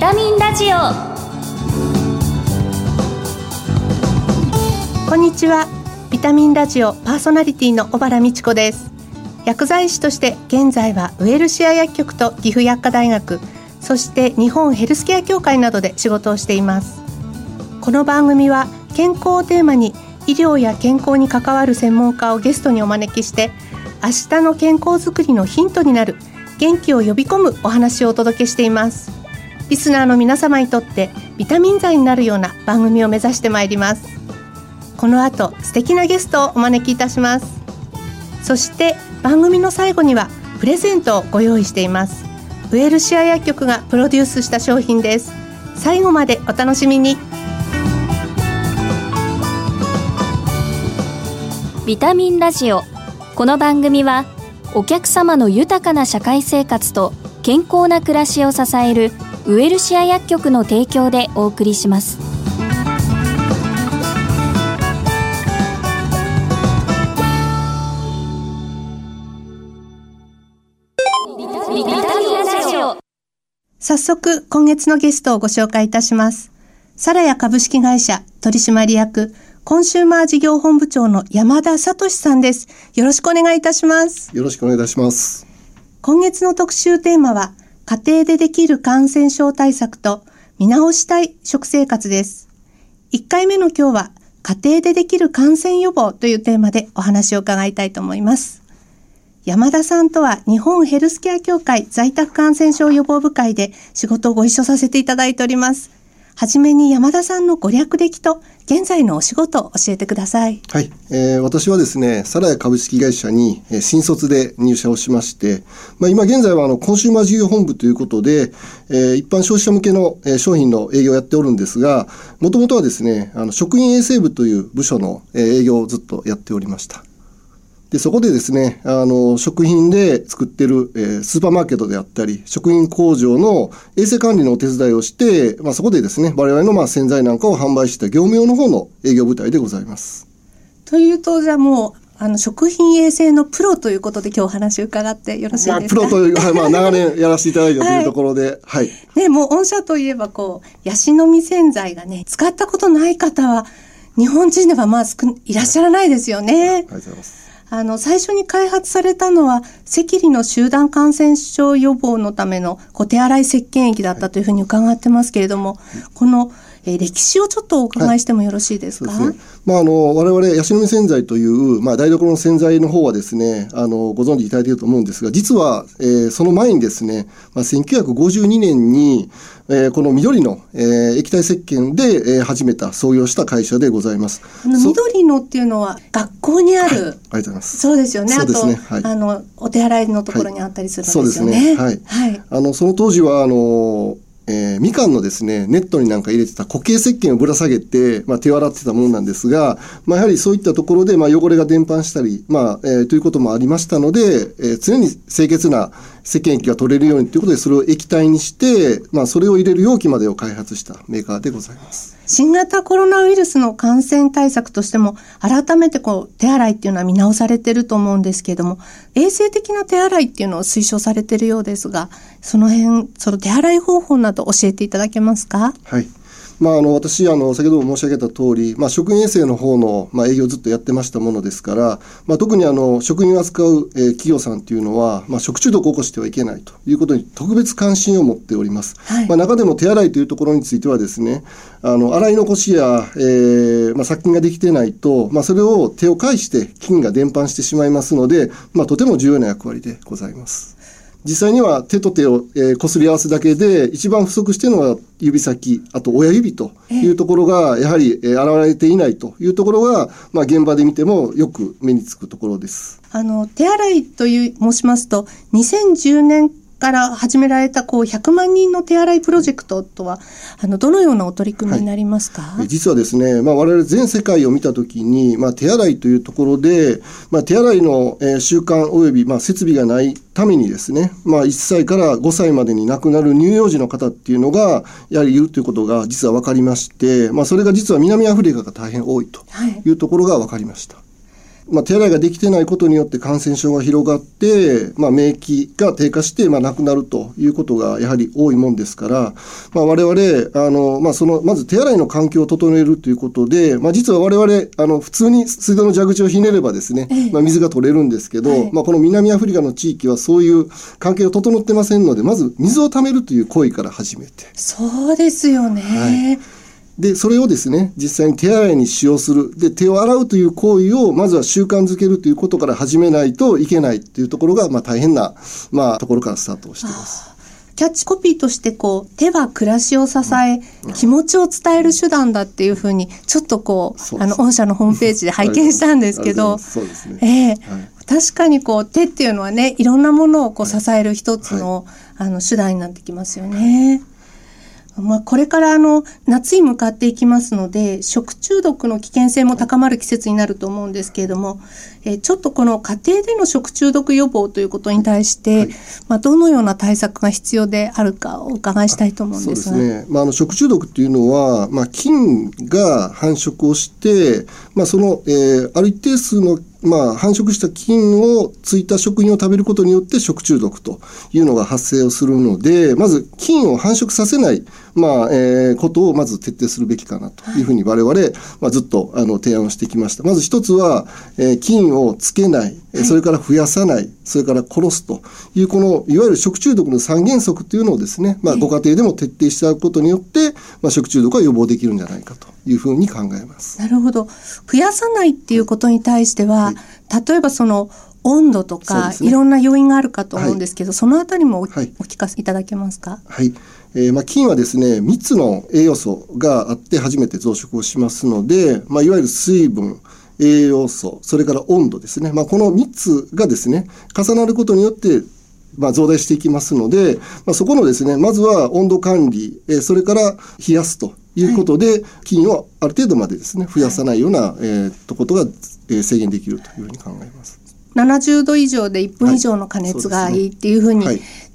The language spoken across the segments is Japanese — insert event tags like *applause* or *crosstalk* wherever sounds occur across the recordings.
タミンラジオ。こんにちは。ビタミンラジオパーソナリティの小原美智子です。薬剤師として現在はウェルシア薬局と岐阜薬科大学そして日本ヘルスケア協会などで仕事をしています。この番組は健康をテーマに医療や健康に関わる専門家をゲストにお招きして明日の健康づくりのヒントになる元気を呼び込むお話をお届けしています。リスナーの皆様にとってビタミン剤になるような番組を目指してまいります。この後素敵なゲストをお招きいたします。そして番組の最後にはプレゼントをご用意しています。ウェルシア薬局がプロデュースした商品です。最後までお楽しみに。ビタミンラジオ。この番組はお客様の豊かな社会生活と健康な暮らしを支えるウエルシア薬局の提供でお送りします。早速今月のゲストをご紹介いたします。サラヤ株式会社取締役コンシューマー事業本部長の山田聡さんです。よろしくお願いいたします。よろしくお願いいたします。今月の特集テーマは家庭でできる感染症対策と見直したい食生活です1回目の今日は家庭でできる感染予防というテーマでお話を伺いたいと思います山田さんとは日本ヘルスケア協会在宅感染症予防部会で仕事をご一緒させていただいております。はじめに山田さんのご略歴と現在のお仕事を教えてください。はい、えー、私はですね、サラヤ株式会社に、えー、新卒で入社をしまして、まあ、今現在はあのコンシューマー事業本部ということで、えー、一般消費者向けの、えー、商品の営業をやっておるんですが、もともとはですね、あの職員衛生部という部署の、えー、営業をずっとやっておりました。で、そこでですね、あの、食品で作ってる、えー、スーパーマーケットであったり、食品工場の衛生管理のお手伝いをして、まあ、そこでですね、我々のまあ洗剤なんかを販売した業務用の方の営業部隊でございます。というと、じゃあもう、あの、食品衛生のプロということで今日お話を伺ってよろしいですか、まあ、プロという、はい、まあ、長年やらせていただいたというところで、はい。はい、ね、もう御社といえばこう、ヤシの実洗剤がね、使ったことない方は、日本人ではまあ、いらっしゃらないですよね。はい、ありがとうございます。あの、最初に開発されたのは、赤痢の集団感染症予防のためのこう手洗い石鹸液だったというふうに伺ってますけれども、この、えー、歴史をちょっとお伺いしてもよろしいですか？はい、ね、まあ、あの、我々、ヤシの実洗剤という、まあ、台所の洗剤の方はですね、あの、ご存知いただいていると思うんですが、実は、えー、その前にですね、まあ、1952年に、えー、この緑の、えー、液体石鹸で、えー、始めた創業した会社でございます。あの緑のっていうのは学校にある、はい、ありがとうございます。そうですよね。そうですね。はい、あのお手洗いのところにあったりするんですよね。はい、そうですね。はい。はい、あのその当時はあのえー、みかんのですね、ネットになんか入れてた固形石鹸をぶら下げて、まあ、手を洗ってたものなんですが、まあ、やはりそういったところで、まあ、汚れが伝播したり、まあ、えー、ということもありましたので、えー、常に清潔な石鹸液が取れるようにということで、それを液体にして、まあ、それを入れる容器までを開発したメーカーでございます。新型コロナウイルスの感染対策としても、改めてこう、手洗いっていうのは見直されてると思うんですけれども、衛生的な手洗いっていうのを推奨されてるようですが、その辺、その手洗い方法など教えていただけますか？はい。まあ、あの私あの、先ほども申し上げた通り、まあ、食品衛生の方の、まあ、営業をずっとやってましたものですから、まあ、特にあの食品を扱う、えー、企業さんというのは、まあ、食中毒を起こしてはいけないということに特別関心を持っております。はい、まあ、中でも手洗いというところについてはですね、あの洗い残しや、えーまあ、殺菌ができてないと、まあ、それを手を介して菌が伝播してしまいますので、まあ、とても重要な役割でございます。実際には手と手を、えー、擦り合わすだけで一番不足しているのは指先あと親指というところがやはり、えー、現れていないというところが、まあ、現場で見てもよく目につくところです。あの手洗いという申しますと2010年から始められたこう100万人の手洗いプロジェクトとはあのどのようなお取り組みになりますか、はい、実はですね、まあ、我々全世界を見たときに、まあ、手洗いというところで、まあ、手洗いの、えー、習慣及び、まあ、設備がないためにですね、まあ、1歳から5歳までに亡くなる乳幼児の方っていうのがやはりいるということが実は分かりまして、まあ、それが実は南アフリカが大変多いとい。うところが分かりました。はいまあ、手洗いができてないことによって感染症が広がって、まあ、免疫が低下して、まあ、亡くなるということがやはり多いもんですから、まあ、我々あの、まあ、そのまず手洗いの環境を整えるということで、まあ、実は我々あの普通に水道の蛇口をひねればですね、まあ、水が取れるんですけど、はい、まあ、この南アフリカの地域はそういう関係を整ってませんのでまず水をためるという行為から始めて。そうですよね、はいで、それをですね、実際に手洗いに使用する。で、手を洗うという行為を、まずは習慣づけるということから始めないといけないっていうところが、まあ大変な、まあところからスタートをしています。キャッチコピーとしてこう手は暮らしを支え、うん、気持ちを伝える手段だっていうふうにちょっとこうあの御社のホームページで *laughs* 拝見したんですけどそうですね、えーはい、確かにこう手っていうのはねいろんなものをこう支える一つのはい、あの手段になってきますよね。まあ、これからあの夏に向かっていきますので食中毒の危険性も高まる季節になると思うんですけれども、えー、ちょっとこの家庭での食中毒予防ということに対して、はい、まあ、どのような対策が必要であるかお伺いしたいと思うんですが。そうですね、まあ、あの食中毒っていうのは、まあ、菌が繁殖をして、まあ、その、えー、ある一定数のまあ、繁殖した菌をついた食品を食べることによって食中毒というのが発生をするので、まず菌を繁殖させない、まあ、えー、ことをまず徹底するべきかなというふうに我々、まあ、ずっとあの提案をしてきました。まず一つは、えー、菌をつけない、それから増やさない、それから殺すという、この、いわゆる食中毒の三原則というのをですね、まあ、ご家庭でも徹底していただくことによって、まあ、食中毒は予防できるんじゃないかというふうに考えます。なるほど。増やさないっていうことに対しては、はい、例えばその、温度とか、ね、いろんな要因があるかと思うんですけど、はい、そのあたりもお,、はい、お聞かせいただけますか？はい。えー、まあ、菌はですね、3つの栄養素があって初めて増殖をしますので、まあ、いわゆる水分、栄養素、それから温度ですね。まあ、この3つがですね、重なることによって、まあ、増大していきますので、まあ、そこのですね、まずは温度管理、えー、それから冷やすということで、菌をある程度までですね、増やさないような、えー、とことが、え、制限できるというふうに考えます。70度以上で1分以上の加熱がいいっていうふうに、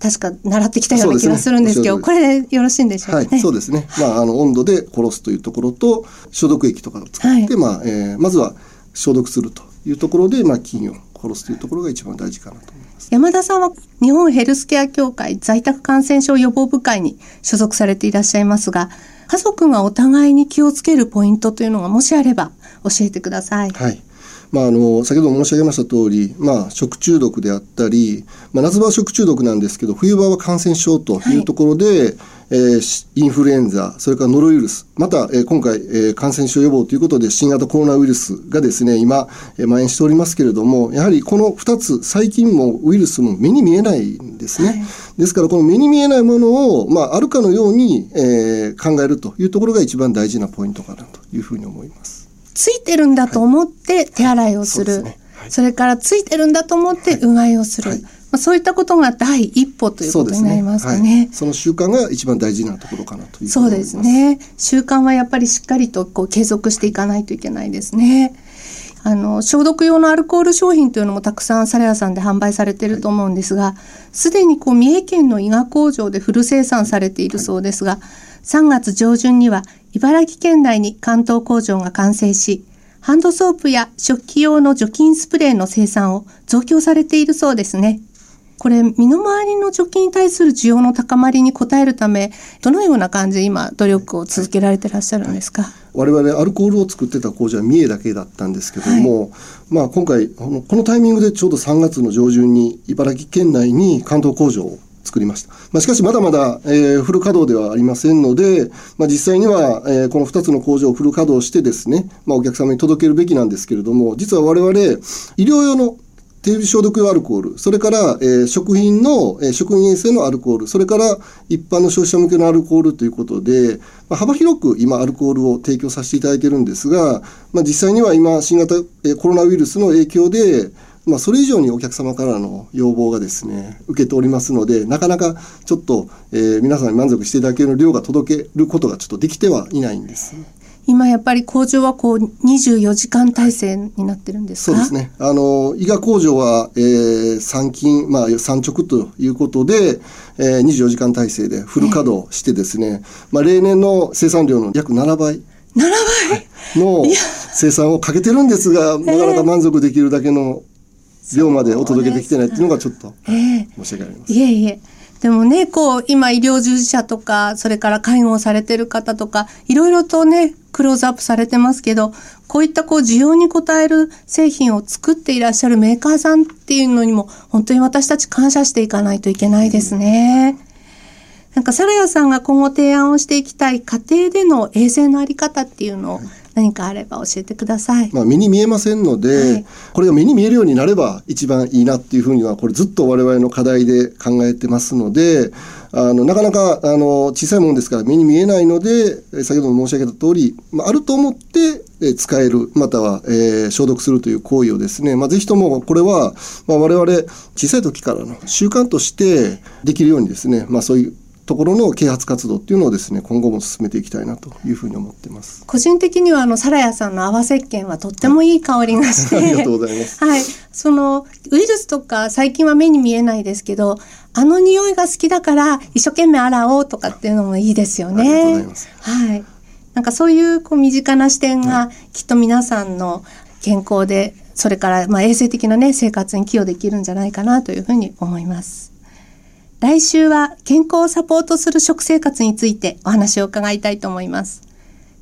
確か習ってきたような気がするんですけど、ね、これでよろしいんでしょうか、ね、はい、そうですね。まあ、あの、温度で殺すというところと、消毒液とかを使って、まあ、えー、まずは消毒するというところで、まあ、菌を殺すというところが一番大事かなと思います。山田さんは日本ヘルスケア協会在宅感染症予防部会に所属されていらっしゃいますが、家族がお互いに気をつけるポイントというのがもしあれば教えてください。はい。まあ、あの先ほど申し上げました通り、まあ、食中毒であったり、まあ、夏場は食中毒なんですけど冬場は感染症とい。うところで、はい、えー、インフルエンザそれからノロウイルスまた、えー、今回、えー、感染症予防ということで新型コロナウイルスがですね今、えー、蔓延しておりますけれどもやはりこの2つ細菌もウイルスも目に見えないんですね、はい、ですからこの目に見えないものを、まあ、あるかのように、えー、考えるというところが一番大事なポイントかなというふうに思います。ついてるんだと思って手洗いをする。はいはい、それからついてるんだと思ってうがいをする。はい、まあ、そういったことが第一歩ということになりますかね。そ、ね,、の習慣が一番大事なところかなというそうですね。習慣はやっぱりしっかりとこう継続していかないといけないですね。あの、消毒用のアルコール商品というのもたくさんサラヤさんで販売されていると思うんですが、す、で、にこう三重県の伊賀工場でフル生産されているそうですが、3月上旬には茨城県内に関東工場が完成し、ハンドソープや食器用の除菌スプレーの生産を増強されているそうですね。これ、身の回りの除菌に対する需要の高まりに応えるため、どのような感じで今、努力を続けられてらっしゃるんですか、はい我々アルコールを作ってた工場は三重だけだったんですけども、はい、まあ今回このこのタイミングでちょうど3月の上旬に茨城県内に関東工場を作りました。まあ、しかしまだまだ、えー、フル稼働ではありませんので、まあ、実際には、えー、この2つの工場をフル稼働してですね、まあ、お客様に届けるべきなんですけれども、実は我々、医療用の手指消毒用アルコール、それから、えー、食品の、えー、食品衛生のアルコール、それから一般の消費者向けのアルコールということで、まあ、幅広く今アルコールを提供させていただいてるんですが、まあ、実際には今新型、えー、コロナウイルスの影響で、まあ、それ以上にお客様からの要望がですね、受けておりますので、なかなかちょっと、えー、皆さんに満足していただける量が届けることがちょっとできてはいないんです。今やっぱり工場はこう24時間体制になってるんですそうですね。あの、伊賀工場は、えー、産金、まあ、産直ということで、えー、24時間体制でフル稼働してですね、えー、まあ、例年の生産量の約7倍。7倍？の、生産をかけてるんですが、なかなか満足できるだけの量までお届けできてないっていうのがちょっと申し訳ありません。いえいえ。でもね、こう、今医療従事者とか、それから介護をされてる方とか、いろいろとね、クローズアップされてますけど、こういったこう需要に応える製品を作っていらっしゃるメーカーさんっていうのにも、本当に私たち感謝していかないといけないですね。なんか、サラヤさんが今後提案をしていきたい家庭での衛生のあり方っていうのを、何かあれば教えてください。まあ、目に見えませんので、はい、これが目に見えるようになれば一番いいなっていうふうには、これずっと我々の課題で考えてますので、あの、なかなか、あの、小さいものですから目に見えないので、先ほども申し上げた通り、まあ、あると思って、え使える、または、えー、消毒するという行為をですね、まあ、ぜひともこれは、まあ、我々小さい時からの習慣としてできるようにですね、まあ、そういうところの啓発活動っていうのをですね今後も進めていきたいなというふうに思ってます。個人的にはあのサラヤさんの泡石鹸はとってもいい香りがして、*laughs* ありがとうございます。はい、そのウイルスとか最近は目に見えないですけど、あの匂いが好きだから一生懸命洗おうとかっていうのもいいですよね。はい。なんかそういうこう身近な視点がきっと皆さんの健康で、それからまあ衛生的なね生活に寄与できるんじゃないかなというふうに思います。来週は健康をサポートする食生活についてお話を伺いたいと思います。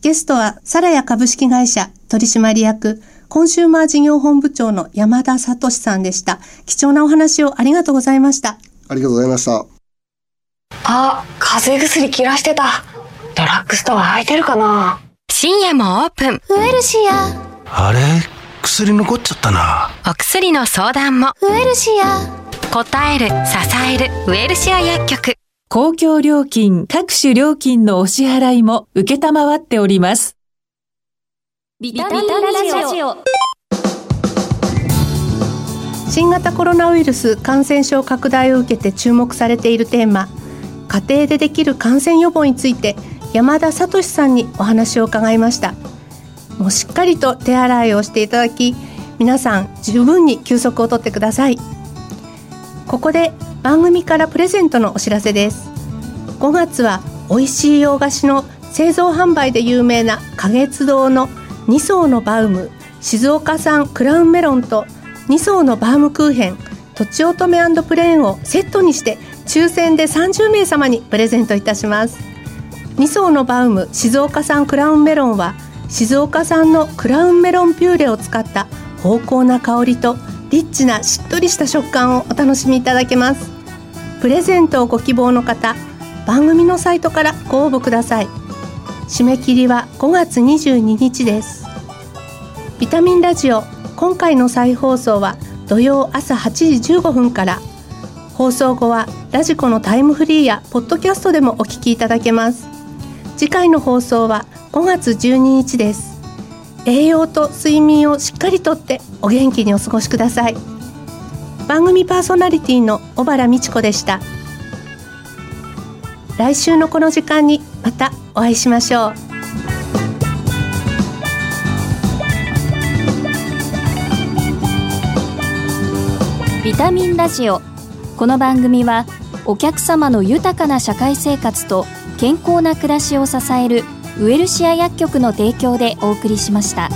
ゲストは、サラヤ株式会社取締役コンシューマー事業本部長の山田聡さんでした。貴重なお話をありがとうございました。ありがとうございました。あ、風邪薬切らしてた。ドラッグストア空いてるかな？深夜もオープン。ウエルシア。あれ？薬残っちゃったな。お薬の相談も。ウエルシア。答える、支える、ウェルシア薬局。公共料金、各種料金のお支払いも受けたまわっております。ビタミンラジオ。新型コロナウイルス感染症拡大を受けて注目されているテーマ、家庭でできる感染予防について山田聡さんにお話を伺いました。もうしっかりと手洗いをしていただき、皆さん十分に休息をとってください。ここで番組からプレゼントのお知らせです5月は美味しい洋菓子の製造販売で有名な花月堂の2層のバウム静岡産クラウンメロンと2層のバームクーヘンとちおとめプレーンをセットにして抽選で30名様にプレゼントいたします2層のバウム静岡産クラウンメロンは静岡産のクラウンメロンピューレを使った芳香な香りとリッチなしっとりした食感をお楽しみいただけます。プレゼントをご希望の方番組のサイトからご応募ください。締め切りは5月22日です。ビタミンラジオ今回の再放送は土曜朝8時15分から。放送後はラジコのタイムフリーやポッドキャストでもお聞きいただけます。次回の放送は5月12日です。栄養と睡眠をしっかりとってお元気にお過ごしください。番組パーソナリティの小原美智子でした。来週のこの時間にまたお会いしましょう。ビタミンラジオ。この番組はお客様の豊かな社会生活と健康な暮らしを支えるウエルシア薬局の提供でお送りしました。